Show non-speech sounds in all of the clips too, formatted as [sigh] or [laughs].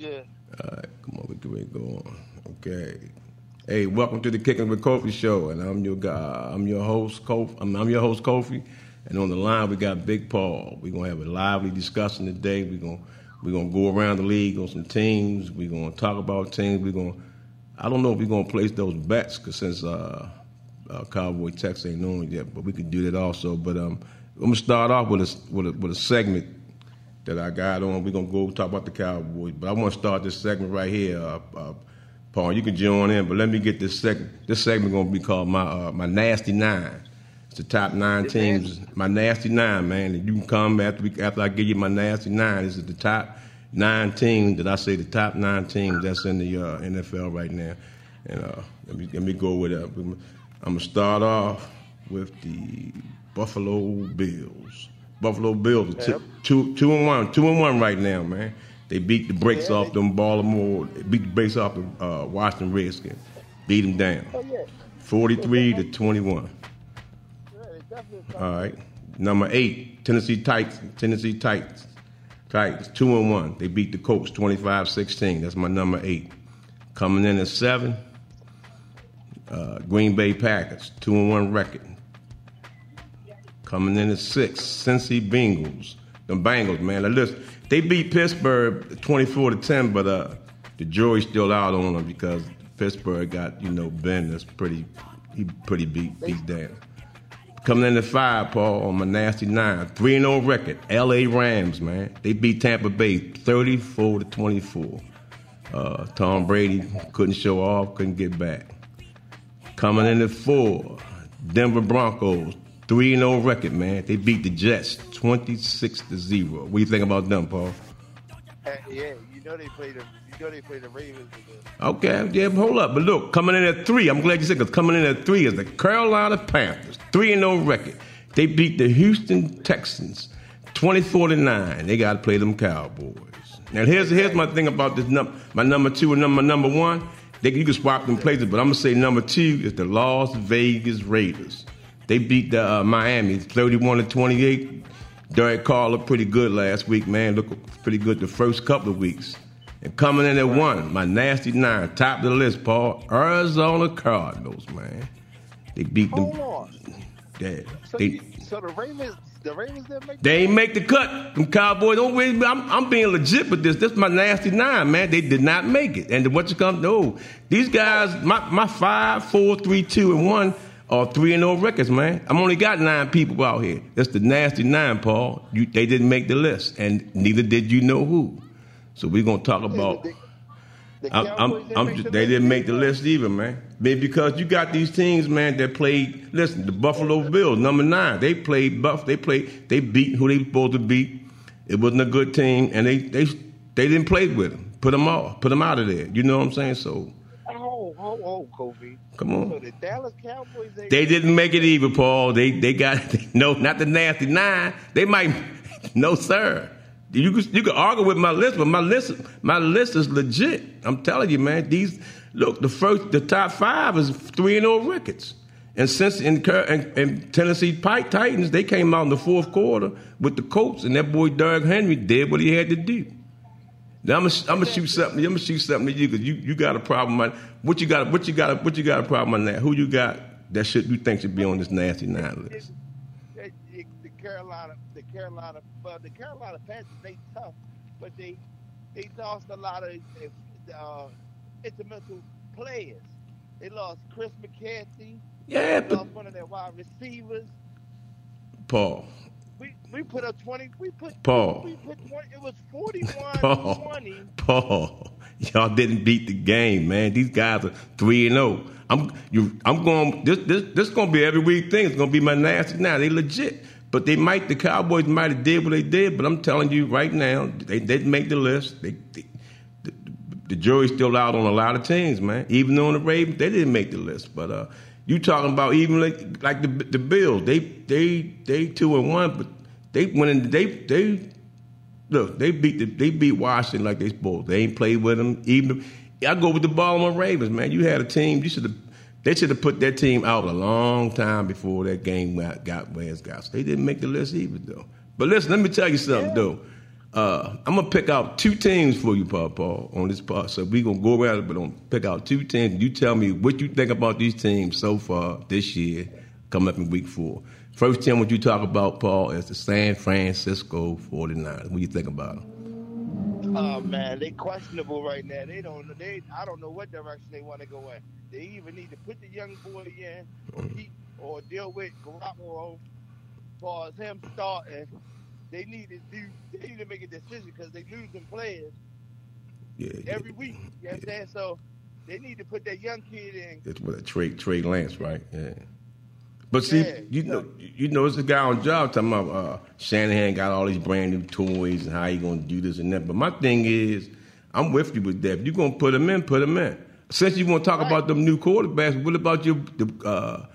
Yeah. All right, come on, we can we go on. Okay. Hey, welcome to the Kicking with Kofi show, and I'm your guy. I'm your host, Kofi. I'm, I'm your host, Kofi, and on the line we got Big Paul. We're gonna have a lively discussion today. We're gonna we're gonna go around the league on some teams. We're gonna talk about teams. We're gonna I don't know if we're gonna place those bets because since uh, uh, Cowboy Tex ain't known yet, but we could do that also. But um, I'm gonna start off with a with a, with a segment that I got on. We're gonna go talk about the Cowboys, but I want to start this segment right here. Uh, uh, Paul, you can join in, but let me get this segment. This segment gonna be called my uh, my nasty nine. It's the top nine teams. My nasty nine, man. And you can come after we, after I give you my nasty nine. This is the top nine teams that I say the top nine teams that's in the uh, NFL right now. And uh, let me let me go with it. I'm gonna start off with the Buffalo Bills. Buffalo Bills, Yep. two, two and one, two and one right now, man. They beat the brakes Yeah, off them Baltimore, they beat the brakes off the uh, Washington Redskins, beat them down, Oh yeah. forty-three to 21. Yeah, All right. number eight, Tennessee Titans, Tennessee Titans, Titans, two and one. They beat the Colts 25-16. That's my number eight. Coming in at seven, uh, Green Bay Packers, two and one record. Coming in at six, Cincy Bengals. The Bengals, man. Now listen, they beat Pittsburgh 24 to 10, but uh, the jury's still out on them because Pittsburgh got, you know, Ben that's pretty, he pretty beat, beat down. Coming in at five, Paul, on my nasty nine. 3 and 0 record. LA Rams, man. They beat Tampa Bay 34 to 24. Uh, Tom Brady couldn't show off, couldn't get back. Coming in at four, Denver Broncos, 3 and 0 record, man. They beat the Jets 26 to 0. What do you think about them, Paul? Yeah, you know they play the. You know they play the Ravens. Okay, yeah, hold up. But look, coming in at three, I'm glad you said because coming in at three is the Carolina Panthers, three and no record. They beat the Houston Texans, 24 to nine. They got to play them Cowboys. Now here's here's my thing about this number. My number two and number number one, they, you can swap them places, but I'm gonna say number two is the Las Vegas Raiders. They beat the uh, Miami 31 to 28. Derek Carr looked pretty good last week, man. Looked pretty good the first couple of weeks. And coming in at one, my nasty nine, top of the list, Paul. Arizona Cardinals, man. They beat them. Hold on. Yeah, So, they, you, so the Ravens, the Ravens didn't make. they ain't make the cut. Them Cowboys don't really. I'm, I'm being legit with this. This is my nasty nine, man. They did not make it. And what you come? No, these guys. My my five, four, three, two, and one are three and no records, man. I'm only got nine people out here. That's the nasty nine, Paul. You, they didn't make the list, and neither did you know who. So we're gonna talk about. The, I'm, I'm, I'm just, the they didn't make the list either, man. Man, because you got these teams, man, that played. Listen, the Buffalo Bills, number nine, they played buff. They played. They beat who they supposed to beat. It wasn't a good team, and they they they didn't play with them. Put them off. Put them out of there. You know what I'm saying? So Oh, oh, oh, Kobe. come on. So the Dallas Cowboys, they, They didn't make it even, Paul. They they got [laughs] no, not the nasty nine. They might [laughs] no, sir. You could you could argue with my list, but my list my list is legit. I'm telling you, man. These look the first the top five is three and zero records. And since in, in, in Tennessee Pike Titans, they came out in the fourth quarter with the Colts, and that boy Doug Henry did what he had to do. Now I'm gonna, I'm gonna shoot something. I'm gonna shoot something to you because you, you got a problem. On, what you got? What you got? What you got a problem on that? Who you got that should you think should be on this nasty nine list? they, they, the Carolina, the Carolina, well, the Carolina Panthers, they tough, but they they lost a lot of uh, instrumental players. They lost Chris McCaffrey. Yeah, They but lost one of their wide receivers. Paul, We we put up twenty. We put Paul. We put 20, it was 41 Paul, 20. Paul, y'all didn't beat the game, man. These guys are three and zero. I'm you. I'm going. This this this gonna be every week thing. It's gonna be my nasty now. They legit, but they might. The Cowboys might have did what they did, but I'm telling you right now, they didn't make the list. They, they the, the jury's still out on a lot of teams, man. Even on the Ravens, they didn't make the list. But uh, you talking about even like, like the the Bills? They they they two and one, but they went in. They they look. They beat the, they beat Washington like they supposed. They ain't played with them. Even I go with the Baltimore Ravens, man. You had a team. You should have. They should have put that team out a long time before that game got, where it's got. So they didn't make the list either, though. But listen, let me tell you something, though. Uh, I'm gonna pick out two teams for you, Paul, Paul, on this part. So we gonna go around, but I'm gonna pick out two teams. You tell me what you think about these teams so far this year, coming up in week four. First team, what you talk about, Paul, is the San Francisco 49ers. What do you think about them? Oh man, they questionable right now. They don't. They I don't know what direction they want to go in. They even need to put the young boy in, or, keep, or deal with Garoppolo. As far as him starting, they need to do. They need to make a decision because they losing players Yeah, yeah. every week. You know what I'm saying? So they need to put that young kid in. It's what a trade Trey Lance, right? Yeah. But see, Yeah, you yeah. know, you know, it's a guy on job talking about uh, Shanahan got all these brand new toys and how he gonna do this and that. But my thing is, I'm with you with that. If you're gonna put him in, put him in. Since you want to talk Right. about them new quarterbacks, what about your? The, uh,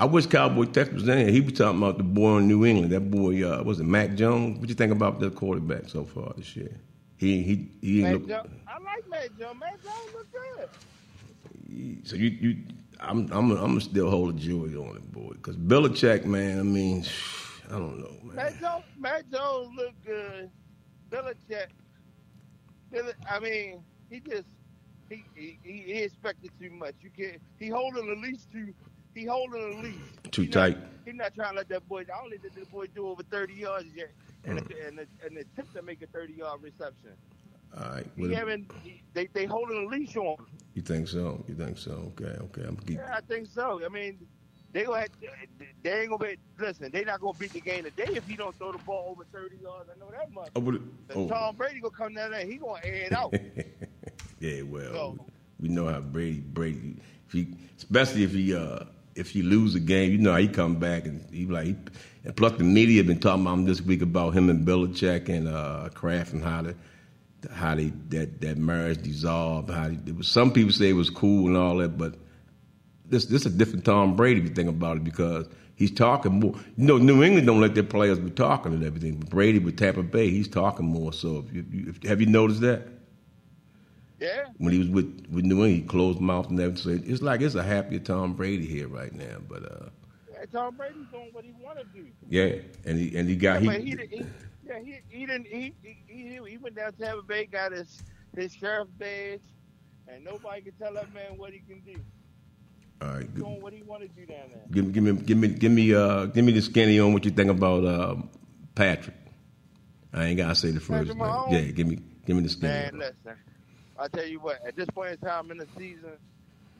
I wish Cowboy Tex was in here. He was talking about the boy in New England. That boy, uh, was it Mac Jones? What you think about the quarterback so far this year? He he he ain't Matt look, Jones, I like Mac Jones. Mac Jones look good. So you, you, I'm, I'm, I'm still hold a jury on it, boy. Because Belichick, man, I mean, [sighs] I don't know, man. Matt Jones, Matt Jones look good. Belichick, Bill, I mean, he just he, he he he expected too much. You can't. He holding the leash too. He holding the leash Too He not- tight. He's not trying to let that boy. I only did the boy do over thirty yards yet, and Mm. and and attempt to make a thirty yard reception. All right, He haven't. He, they they holding a leash on. him. you think so? You think so? Okay, okay. I'm keep. Yeah, I think so. I mean, they gonna have, they ain't gonna be. Listen, they not gonna beat the game today if he don't throw the ball over thirty yards. I know that much. Oh, And oh. Tom Brady gonna come down there. He gonna air it out. [laughs] yeah, well, So- we know how Brady, Brady, if he, especially if he, uh, if you lose a game, you know he come back and he like. He, and plus, the media been talking about him this week about him and Belichick and uh, Kraft and how the how they that that marriage dissolved. How they, was, some people say it was cool and all that, but this this is a different Tom Brady if you think about it because he's talking more. You know, New England don't let their players be talking and everything. But Brady with Tampa Bay, he's talking more. So if you, if, have you noticed that? Yeah. when he was with, with New England, he closed mouth and everything. So it's like it's a happier Tom Brady here right now. But uh, yeah. Tom Brady's doing what he want to do. yeah, and he and he got but he, he, didn't- he, yeah, he he didn't he, he he he went down to Tampa Bay, got his his sheriff badge, and nobody can tell that man what he can do. all right. He's Good. doing what he want to do down there. Give me give me give me give me uh give me the skinny on what you think about uh, Patrick. I ain't gotta say the first Patrick name. Mahomes? Yeah, give me give me the skinny. Man, listen. I tell you what, at this point in time in the season,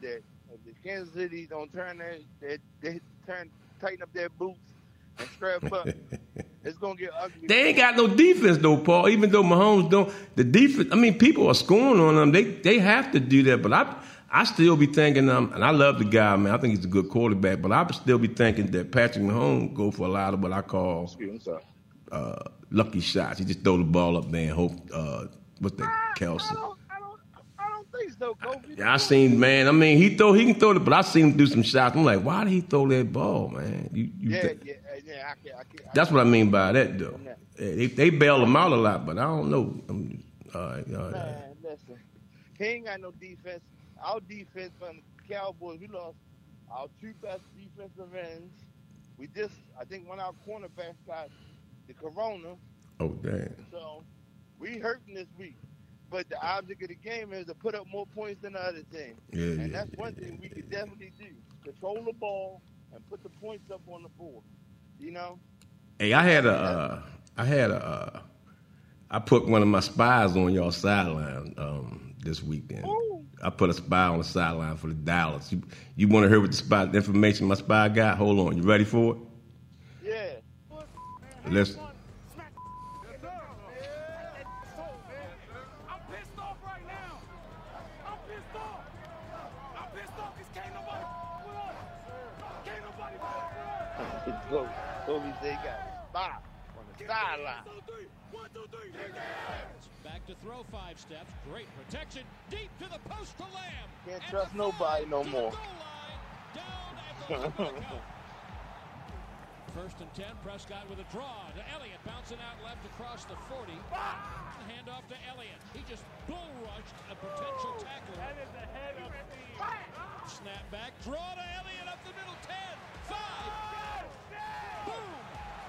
that if the Kansas City don't turn their, they, they turn tighten up their boots and strap [laughs] up, it's gonna get ugly. They ain't got no defense though, Paul. Even though Mahomes don't, the defense. I mean, people are scoring on them. They they have to do that. But I I still be thinking, um, and I love the guy, man. I think he's a good quarterback. But I would still be thinking that Patrick Mahomes go for a lot of what I call Excuse me, I'm sorry. uh, lucky shots. He just throw the ball up there and hope. Uh, what's that, I Kelce? Don't, I I don't think so, Kobe. Yeah, I seen man. I mean, he throw he can throw it, but I seen him do some shots. I'm like, why did he throw that ball, man? You, you Yeah, think- yeah, uh, yeah. I can, I can. That's what I mean by that, though. Yeah. Yeah, They, they bail him out a lot, but I don't know. I'm, all right, all right. Man, listen, he ain't got no defense. Our defense from the Cowboys, we lost our two best defensive ends. We just, I think, one of our cornerbacks got the corona, Oh, damn. so we hurting this week. But the object of the game is to put up more points than the other team, Yeah, and yeah, that's one yeah, thing we can definitely do: control the ball and put the points up on the board. You know, Hey, I had a, uh, I had a, uh, I put one of my spies on y'all sideline um, this weekend. Ooh. I put a spy on the sideline for the Dallas. You, you want to hear what the spy the information my spy got? Hold on, you ready for it? yeah. Listen. Throw five steps. Great protection. Deep to the post to Lamb. Can't At trust nobody no more. goal line. Down at the one [laughs] count. First and ten. Prescott with a draw to Elliott. Bouncing out left across the 40. Hand off to Elliott. He just bull rushed a potential tackler. Snap back. Draw to Elliott up the middle. 10. 5. Boom.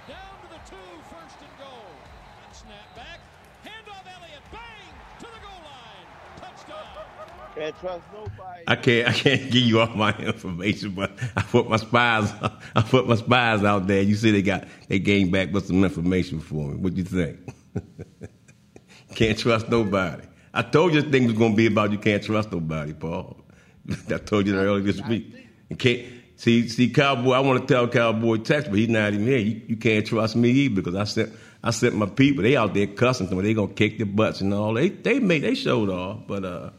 Down to the two. First and goal. Snap back. Handoff Elliott. Bang! To the goal line. Touchdown. Can't trust nobody. I can't I can't give you all my [laughs] information, but I put my spies [laughs] I put my spies out there. You see they got they came back with some information for me. What do you think? [laughs] can't trust nobody. I told you this thing was gonna be about you can't trust nobody, Paul. I told you that earlier this week. You can't see see Cowboy. I want to tell Cowboy text, but he's not even here. You, you can't trust me either because I sent I sent my people. They out there cussing to me. They gonna kick their butts and all. They they made they showed off, but uh,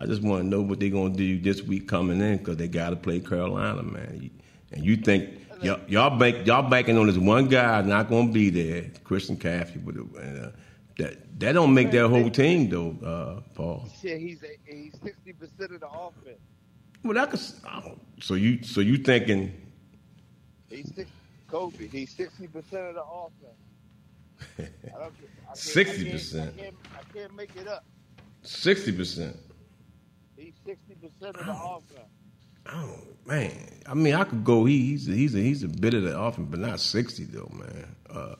I just want to know what they're gonna do this week coming in because they got to play Carolina, man. And you think y'all, y'all bank y'all banking on this one guy not gonna be there, Christian Caffey, but uh, that that don't make that whole team though, uh, Paul. Shit, he's a, he's sixty percent of the offense. Well, that could, so you so you thinking He's six, Kobe. He's sixty percent of the offense. I don't, I can't- 60%. I can't, I I can't make it up. sixty percent? He's sixty percent of the offense. Oh man, I mean, I could go. He, he's a, he's a, he's a bit of the offense, but not sixty though, man. Uh,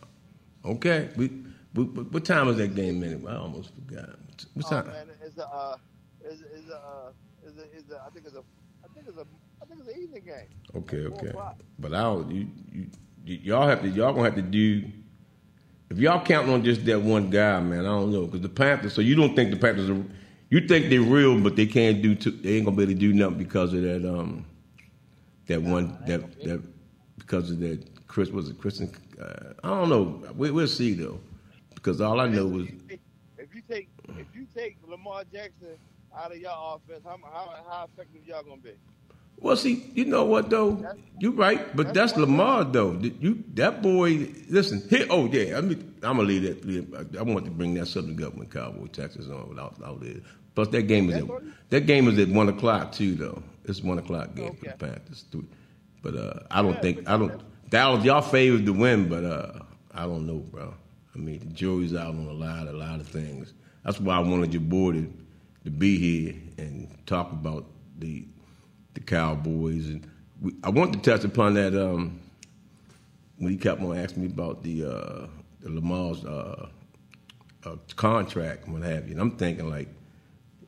okay, we, we, what what time was that game anyway? I almost forgot. What Oh time? man, it's a, uh, it's, it's a, uh, it's a, it's a, I think it's a, I think it's a, I think it's an evening game. Okay, okay. But I'll you, you, you y'all have to y'all gonna have to do. If y'all counting on just that one guy, man, I don't know because the Panthers. So you don't think the Panthers are? You think they're real, but they can't do. Too, they ain't gonna be able to do nothing because of that. Um, that one that that because of that. Chris was it Christian? Uh, I don't know. We, we'll see though, because all I know is if you take if you take Lamar Jackson out of your offense, how how, how effective y'all gonna be? Well, see, you know what though? You're right, but that's Lamar though. You that boy. Listen, here. Oh yeah, I mean, I'm gonna leave that. leave- I want to bring that Southern Government Cowboy Texas on without out there. Plus, that game is at, that game is at one o'clock too, though. It's one o'clock game for the Panthers. too. But uh, I don't think I don't. Dallas, y'all favored to win, but uh, I don't know, bro. I mean, the jury's out on a lot, a lot of things. That's why I wanted your boy to, to be here and talk about the the Cowboys. And we, I want to touch upon that um, when he kept on asking me about the, uh, the Lamar's uh, uh, contract and what have you. And I'm thinking like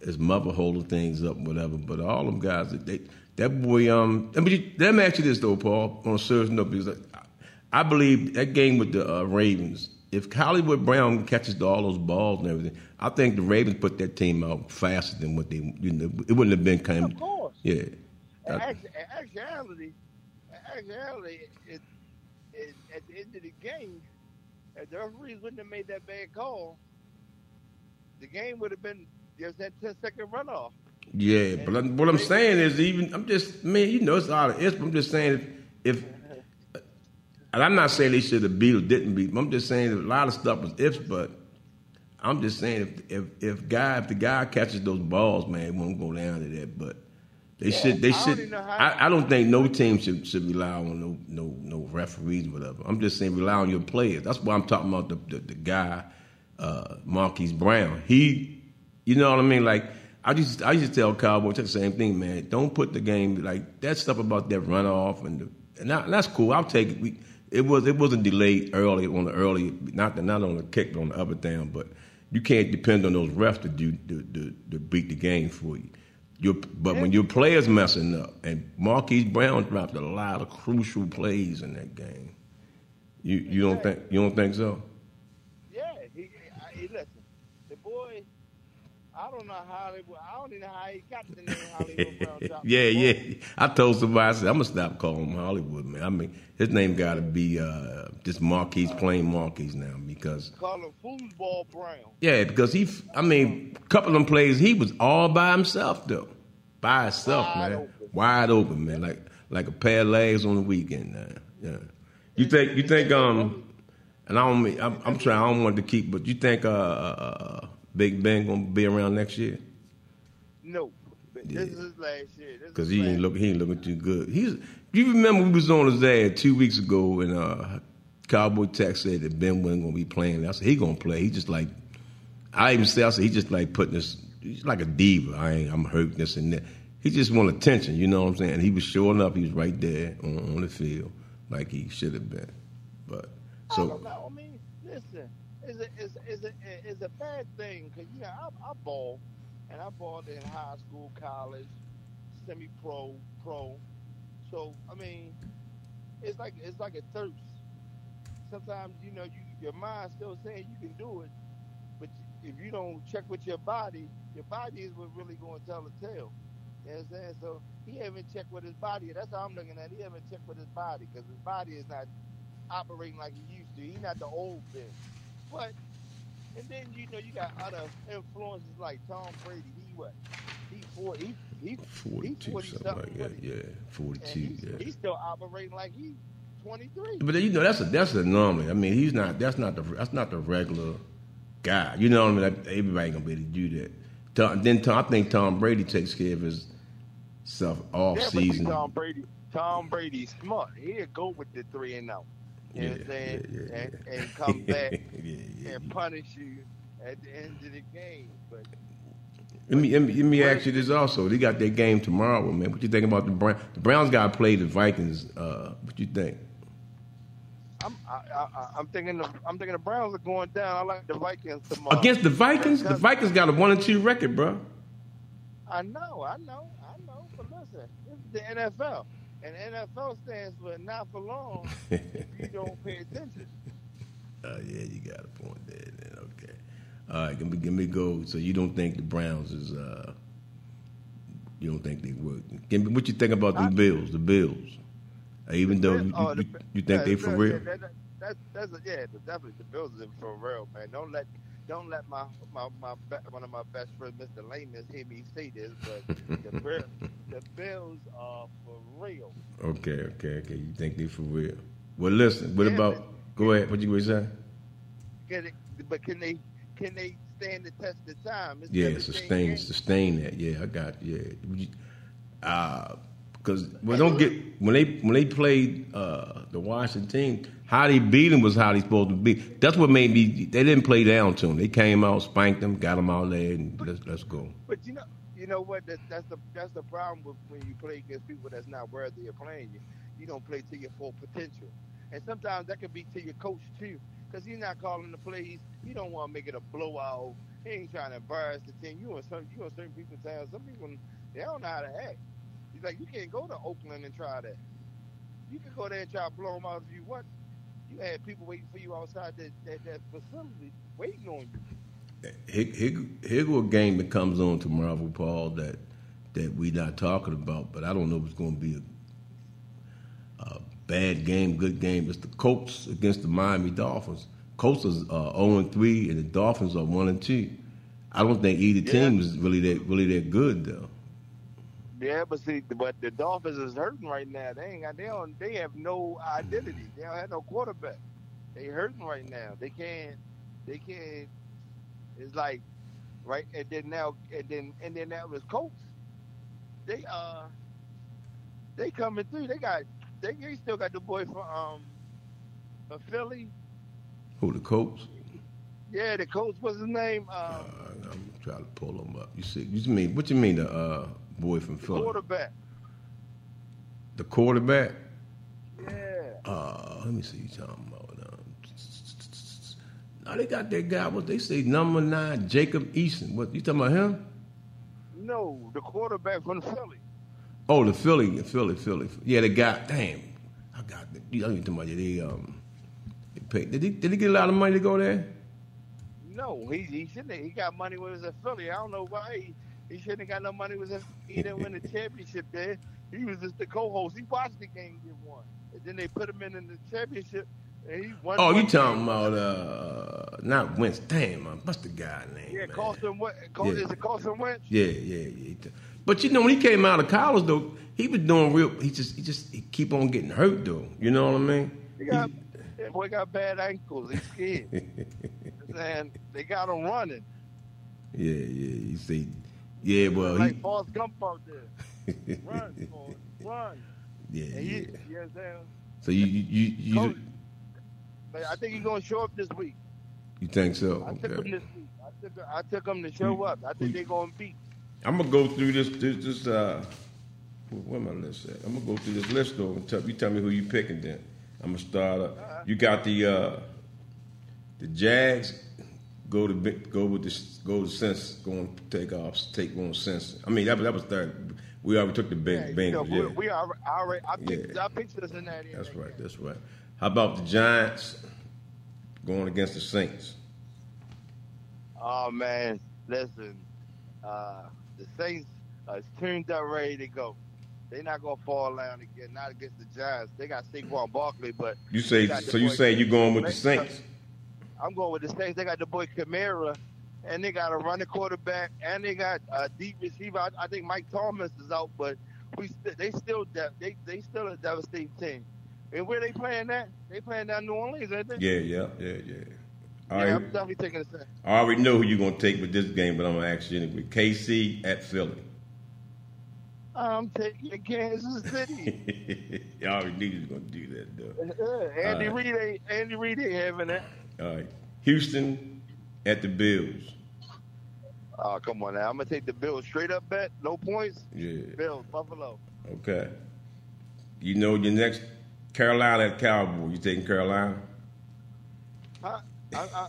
his mother holding things up, whatever. But all them guys, they, that boy. Um, let me let me ask you this though, Paul, on a serious note, because I, I believe that game with the uh, Ravens. If Hollywood Brown catches all those balls and everything, I think the Ravens put that team out faster than what they. You know, it wouldn't have been kind Of. Yeah. In Uh, act- actuality, in actuality, it, it, at the end of the game, if the referees wouldn't have made that bad call, the game would have been just that 10 second runoff. Yeah, but I'm- what I'm saying is even I'm just man, you know it's all of ifs. but I'm just saying if, if and I'm not saying they should have beat or didn't beat. but I'm just saying that a lot of stuff was ifs, but I'm just saying if if if guy if the guy catches those balls, man, it won't go down to that. But they should they I don't should. how- I, I don't think no team should should rely on no no no referees or whatever. I'm just saying rely on your players. That's why I'm talking about the the, the guy, uh, Marquise Brown. He, you know what I mean, like. I just I used to tell Cowboys the same thing, man. Don't put the game like that stuff about that runoff and the, and, and that's cool. I'll take it. We, it was it wasn't delayed early on the early not the, not on the kick but on the up and down. But you can't depend on those refs to do to, to, to beat the game for you. Your, but when your players messing up, and Marquise Brown dropped a lot of crucial plays in that game, you you don't think you don't think so? Yeah, he, I, he listen. The boy, I don't know how they. I don't even know how he got the name Hollywood [laughs] Brown. Yeah, yeah. I told somebody I said I'm gonna stop calling him Hollywood, man. I mean, his name got to be uh, just Marquise, plain Marquise now, because Call him Foosball Brown. yeah, because he. I mean, a couple of them plays he was all by himself though, by himself, Wide man, open. wide open, man, like like a pair of legs on the weekend. Man. Yeah. You think you think um, and I don't mean I'm, I'm trying. I don't want to keep, but you think uh, uh, Big Ben gonna be around next year? No, but this is his last year. Because he ain't look, he ain't looking too good. He's. You remember we was on his ad two weeks ago, and uh, Cowboy Tech said that Ben wasn't gonna be playing. I said he gonna play. He just like, I even said I said he just like putting this. He's like a diva. I ain't. I'm hurt this and that. He just want attention. You know what I'm saying? And he was showing up. He was right there on, on the field like he should have been. But I so don't know. I mean, listen. Is a is is a is a bad thing because you know I, I ball, and I balled in high school, college, semi-pro, pro. So I mean, it's like it's like a thirst. Sometimes you know you your mind's still saying you can do it, but if you don't check with your body, your body is what really going to tell the tale. You know what I'm saying? So he haven't checked with his body. That's how I'm looking at. He haven't checked with his body because his body is not operating like he used to. He's not the old Ben. But and then you know you got other influences like Tom Brady. He what? He four. He he Forty two, 40 something like that. Yeah, forty and two. he's, Yeah. he's still operating like he's 23. But you know that's a that's a anomaly. I mean, he's not. That's not the that's not the regular guy. You know what I mean? Like, Everybody gonna be able to do that. Tom, then Tom, I think Tom Brady takes care of his stuff off Yeah, season. Tom Brady, Tom Brady's smart. He'll go with the three and out. You know what I'm saying? yeah, yeah, and, yeah. and come back [laughs] yeah, yeah. and punish you at the end of the game. But Let me, let me let me ask you this also. They got their game tomorrow, man. What you think about the Browns? The Browns got to play the Vikings. Uh, what you think? I'm I, I, I'm thinking the, I'm thinking the Browns are going down. I like the Vikings tomorrow. Against the Vikings, the Vikings got a one and two record, bro. I know, I know, I know. But listen, this is the NFL, and NFL stands for not for long. if you don't pay attention. Oh yeah, you got a point there. Then okay. All right, give me give me go. So you don't think the Browns is? uh You don't think they work? Give me what you think about the Bills? The Bills, even though you, Oh, you, the- you think yeah, they the for real? yeah, that- that- That's a, yeah, the- definitely the Bills are for real, man. Don't let don't let my my, my one of my best friends, Mr. Lamus, hear me say this, but the [laughs] Bills, the Bills are for real. Okay, okay, okay. You think they for real? Well, listen. What Yeah, about? Go ahead. What you gonna say? Can it, but can they can they stand the test of time? It's Yeah, sustain, sustain that. Yeah, I got. Yeah, because well, don't get when they when they played uh, the Washington team, how they beat them was how they supposed to be. That's what made me. They didn't play down to them. They came out, spanked them, got them out there, and let's let's go. But you know, you know what? That, that's the that's the problem with when you play against people that's not worthy of playing you. You don't play to your full potential, and sometimes that could be to your coach too, because he's not calling the plays. He don't want to make it a blowout. He ain't trying to embarrass the team. You and some you and certain people town. Some people they don't know how to act. He's like, you can't go to Oakland and try that. You can go there and try to blow them out if you want. You had people waiting for you outside that that, that facility waiting on you. Here, here a game that comes on tomorrow, Paul. That that we not talking about, but I don't know if it's going to be a, a bad game, good game. It's the Colts against the Miami Dolphins. Colts is uh, zero and three, and the Dolphins are one and two. I don't think either Yeah. team is really that really that good though. Yeah, but see, but the Dolphins is hurting right now. They ain't got they don't they have no identity. They don't have no quarterback. They hurting right now. They can't they can't. It's like right, and then now and then and then that was Colts. They uh they coming through. They got they, they still got the boy from um from Philly. Who the Colts? Yeah, the coach. What's his name? Uh, Um, I'm trying to pull him up. You see, you mean what you mean the uh, boy from the Philly? quarterback. The quarterback. Yeah. Uh, let me see. You talking about? Um, now they got that guy. What they say? Number nine, Jacob Eason. What you talking about him? No, the quarterback from Philly. Oh, the Philly, Philly, Philly. Yeah, the guy. Damn, I got. The, what I'm talking about? They um, they paid. Did he? Did he get a lot of money to go there? No, he he shouldn't. Have. He got money when he was his Philly. I don't know why he, he shouldn't have got no money with his. He didn't win the [laughs] championship there. He was just the co-host. He watched the game get won, and then they put him in, in the championship, and he won. Oh, you talking game. about uh, not Wentz? Damn, man, what's the guy name? Yeah, man? Carson Wentz. Yeah. Is it Carson Wentz? Yeah, yeah, yeah. But you know, when he came out of college, though, he was doing real. He just, he just, he keep on getting hurt, though. You know what I mean? He got that boy got bad ankles. He's scared, [laughs] and they got him running Yeah, yeah. You see, yeah. Well, like he, Forrest Gump out there. Run, Forrest, run. yeah, And yeah. he, you know what I'm saying? So you, you, you, Coach, But I think he's gonna show up this week. you think so? I took him this week. I took I took him to show up. I think they're gonna beat. I'm gonna go through this, this, this uh, where my list at? I'm gonna go through this list though, and tell you tell me who you picking. Then I'm gonna start. Uh, you got the uh, the Jags go to go with the go to sense, go and take off, take one sense. I mean that was that was third. We already took the Yeah, big you know, Bengals. Yeah, we are already. I picked, Yeah. I picked us in that. that's right. That's right. How about the Giants going against the Saints? Oh man, listen, uh, the Saints are tuned up, ready to go. They're not gonna fall down again. Not against the Giants. They got Saquon Barkley, but You say they got the so? You say you going with the Saints? I'm going with the Saints. They got the boy Kamara, and they got a running quarterback, and they got a deep receiver. I, I think Mike Thomas is out, but we st- they still de- they they still a devastating team. And where they playing at? They playing down New Orleans, ain't they? Yeah, yeah, yeah, yeah. All yeah, right. I'm definitely taking the. I already know who you're gonna take with this game, but I'm gonna ask you anyway. KC at Philly. I'm taking Kansas City. [laughs] I already knew you was gonna do that, though. Uh, Andy All right. Reid ain't Andy Reid ain't having that. All right. Houston at the Bills. Oh, come on now. I'm gonna take the Bills straight up bet, no points. Yeah. Bills, Buffalo. Okay. You know your next Carolina at Cowboy. You taking Carolina? Huh? I, I,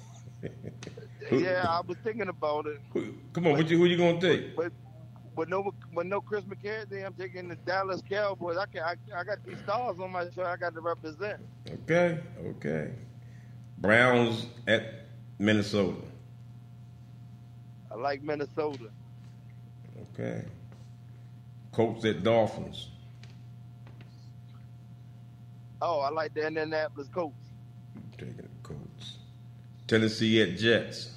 [laughs] yeah, I was thinking about it, come on, what you, who you gonna take? but with no with no Chris McCaffrey, I'm taking the Dallas Cowboys. I can I, I got these stars on my shirt. I got to represent. Okay, okay. Browns at Minnesota. I like Minnesota. Okay. Colts at Dolphins. Oh, I like the Indianapolis Colts. Taking the Colts. Tennessee at Jets.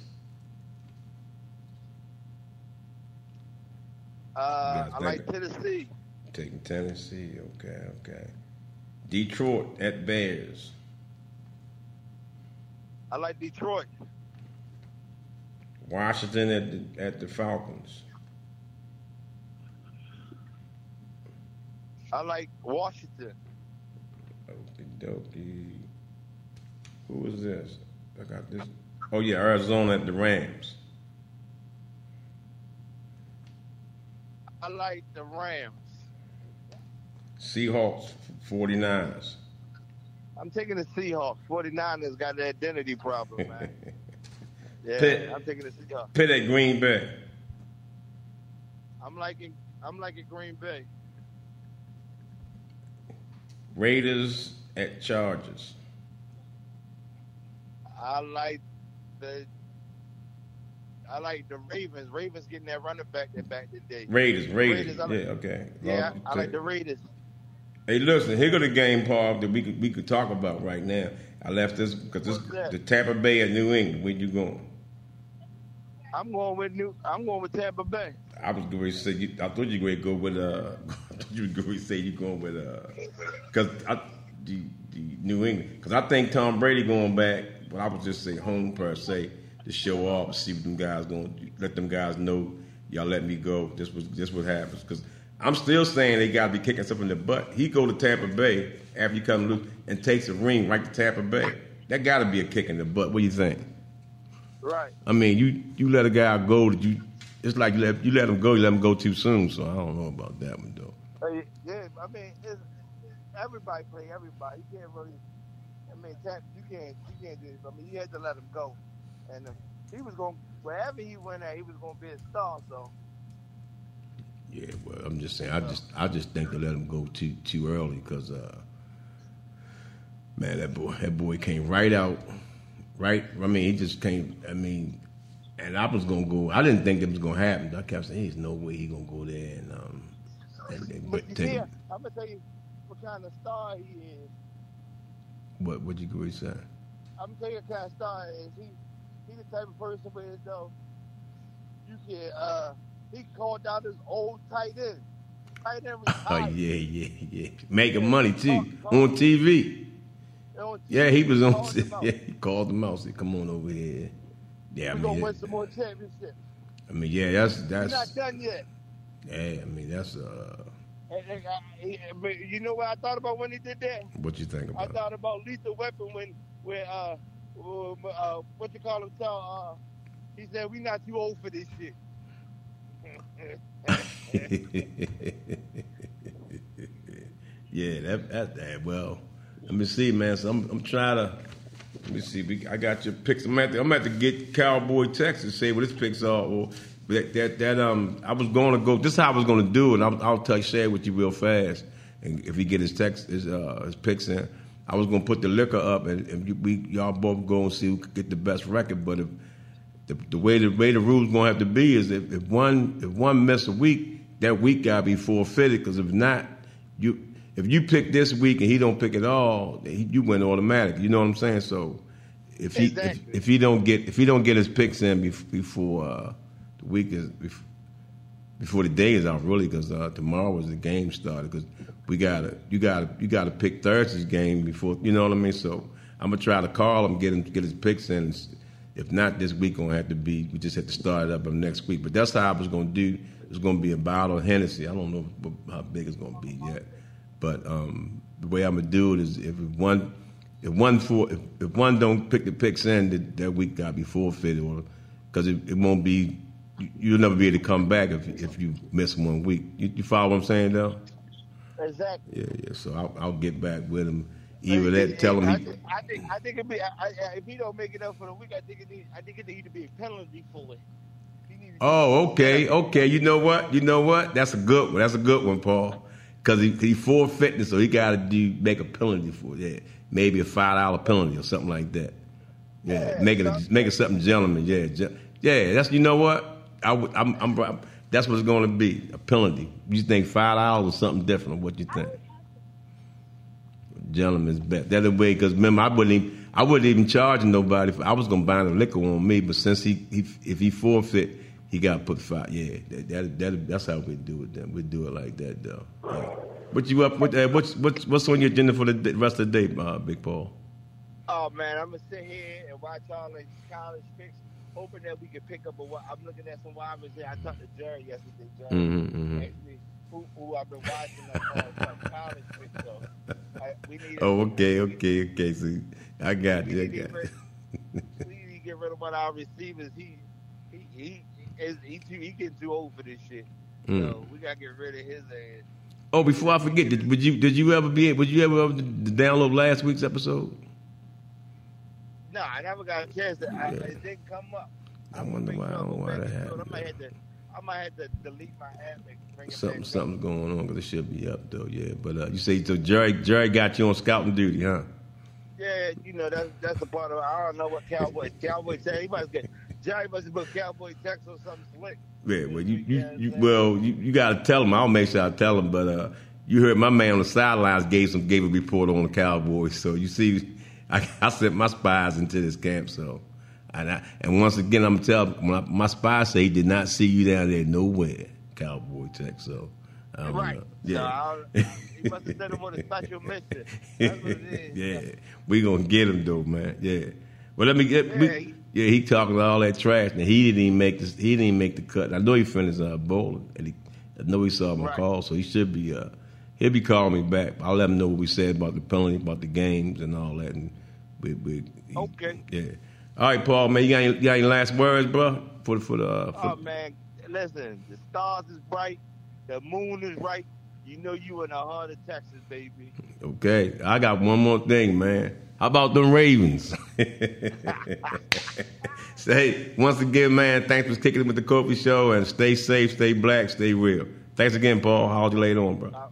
Uh, I I like Tennessee. Taking Tennessee. Okay, okay. Detroit at Bears. I like Detroit. Washington at the, at the Falcons. I like Washington. Okie dokie. Who is this? I got this. Oh yeah, Arizona at the Rams. I like the Rams. Seahawks 49ers. I'm taking the Seahawks. 49ers got the identity problem, man. [laughs] Yeah, Pitt. I'm taking the Seahawks. Pitt at Green Bay. I'm liking I'm liking Green Bay. Raiders at Chargers. I like the I like the Ravens. Ravens getting that running back that back today. Raiders, Raiders. Raiders, like- yeah, okay. Yeah, I like the Raiders. Hey, listen, here go the game, Paul, that we could we could talk about right now. I left this because this the Tampa Bay at New England. Where you going? I'm going with New. I'm going with Tampa Bay. I was going to say you, I thought you were going to go with uh [laughs] I thought you were going to say you going with uh because I the, the New England because I think Tom Brady going back, but I would just say home per se to show off, see what them guys going let them guys know y'all let me go. This was this what happens because I'm still saying they got to be kicking stuff in the butt. He go to Tampa Bay after he come loose and takes a ring right to Tampa Bay. That got to be a kick in the butt. What do you think? Right. I mean, you you let a guy go that you. It's like you let you let him go. You let him go too soon. So I don't know about that one though. Hey, Yeah, I mean, it's, everybody play everybody. You can't really. I mean, Tam- you can't. You can't do it. I mean, you had to let him go, and uh, he was going wherever he went at. He was going to be a star. So Yeah, well, I'm just saying. I just I just think they let him go too too early because uh, man, that boy that boy came right out, right. I mean, he just came. I mean, and I was gonna go. I didn't think it was gonna happen. I kept saying, "There's no way he gonna go there." And um, and, and But take see, I'm gonna tell you what kind of star he is. What what you go say? I'm gonna tell you what kind star is. He he the type of person where though you can uh he called out his old tight end. Tight end [laughs] Oh yeah, yeah, yeah, making money too on TV. On Yeah, he was on. [laughs] Out. Yeah, he called him out. Said, "Come on over here." Yeah, I We're gonna win some more championships. I mean, yeah, that's that's. not done yet. Yeah, I mean, that's uh, And, and I, but you know what I thought about when he did that? what you think about? I thought about Lethal Weapon when, when uh, uh, uh, what you call him? Tell, uh, he said, "We not too old for this shit." [laughs] yeah, that, that that well. Let me see, man. So I'm I'm trying to Let me see. I got your picks. I'm at, to, I'm at to get Cowboy Texas. Say what his picks are. Or that, that that um, I was going to go. This is how I was going to do it. I'll, I'll tell share with you real fast. And if he get his text his uh, his picks in, I was going to put the liquor up, and, and we y'all both go and see who could get the best record. But if the, the way the way the rules going to have to be is if, if one if one miss a week, that week got to be forfeited. Because if not, you if you pick this week and he don't pick at all, he, you win automatic. You know what I'm saying? So if he Exactly. if, if he don't get if he don't get his picks in before uh, week is before the day is out, really, because uh, tomorrow is the game started. Because we gotta you gotta you gotta pick Thursday's game before you know what I mean. So I'm gonna try to call him, get him get his picks in. If not this week, gonna have to be. We just have to start it up next week. But that's how I was gonna do. It's gonna be a bottle of Hennessy. I don't know how big it's gonna be yet, but um, the way I'm gonna do it is if one if one for if, if one don't pick the picks in, that, that week got to be forfeited, or because it, it won't be. You- You'll never be able to come back if if you miss one week. You, you follow what I'm saying, though? Exactly. Yeah, yeah. So I'll, I'll get back with him. Either that, tell him I, he. think, I think I think it'd be I, I, if he don't make it up for the week, I think it need, I think it need to be a penalty for it. He need to- Oh, okay, okay. You know what? You know what? That's a good one. That's a good one, Paul. Because he he forfeiting, so he got to do make a penalty for it. Yeah, maybe a five dollar penalty or something like that. Yeah, Yeah, make it a, something- make it something gentleman. Yeah, yeah. That's you know what? I'm, I'm, I'm that's what it's going to be a penalty. You think five dollars or something different? What you think? Gentlemen's bet. That the way because remember I wouldn't even, I wouldn't even charge nobody. For, I was gonna buy the liquor on me, but since he, he if he forfeit, he got to put five. Yeah, that, that, that that's how we do it. Then we do it like that though. Yeah. What you up? What, uh, what's what's what's on your agenda for the rest of the day, uh, Big Paul? Oh man, I'm gonna sit here and watch all these college picks, hoping that we can pick up a. I'm looking at some wide receivers. I talked to Jerry yesterday. Jerry Mhm, mhm. asked me who, who I've been watching on uh, college. So I, we need. Oh, okay, okay, okay. See, I got We you. I got rid, we need to get rid of one of our receivers. He he he he, is, he, too, he getting too old for this shit. Mm. So we gotta get rid of his ass. Oh, before I forget, did, would you did you ever be? Would you ever to download last week's episode? No, I never got a chance. To, I, It didn't come up. I wonder why- I don't know why that happened. I might have to. I might have to delete my app and bring it Something something's going on because it should be up though. Yeah, but uh, you say so. Jerry Jerry got you on scouting duty, huh? Yeah, you know that's that's the part of it. I don't know what Cowboys Cowboys say. He must get Jerry must have put Cowboy text or something slick. Yeah, well, you, you, Yeah, you well, you, you got to tell him. I'll make sure I tell him. But uh, you heard my man on the sidelines gave some gave a report on the Cowboys. So you see, I, I sent my spies into this camp. So, and I, and once again, I'm gonna tell my spies say he did not see you down there nowhere, Cowboy Tech. So, Right. So Yeah. Don't, he must have done it with a special [laughs] mission. That's what it is. yeah, we gonna get him though, man. Yeah. Well, let me get. Yeah, we- he- yeah, he talking all that trash, and he didn't even make this. He didn't even make the cut. I know he finished uh, bowling, and he, I know he saw my Right. call, so he should be. Uh, he'll be calling me back. I'll let him know what we said about the penalty, about the games, and all that. And we, we Okay. yeah. All right, Paul, man, you got any, you got any last words, bro? For the for the. Uh, for, Oh man, listen, the stars is bright, the moon is right. You know you in the heart of Texas, baby. Okay, I got one more thing, man. How about them Ravens? [laughs] Say, once again, man, thanks for kicking it with the Kofi Show, and stay safe, stay black, stay real. Thanks again, Paul. How you later on, bro? Uh,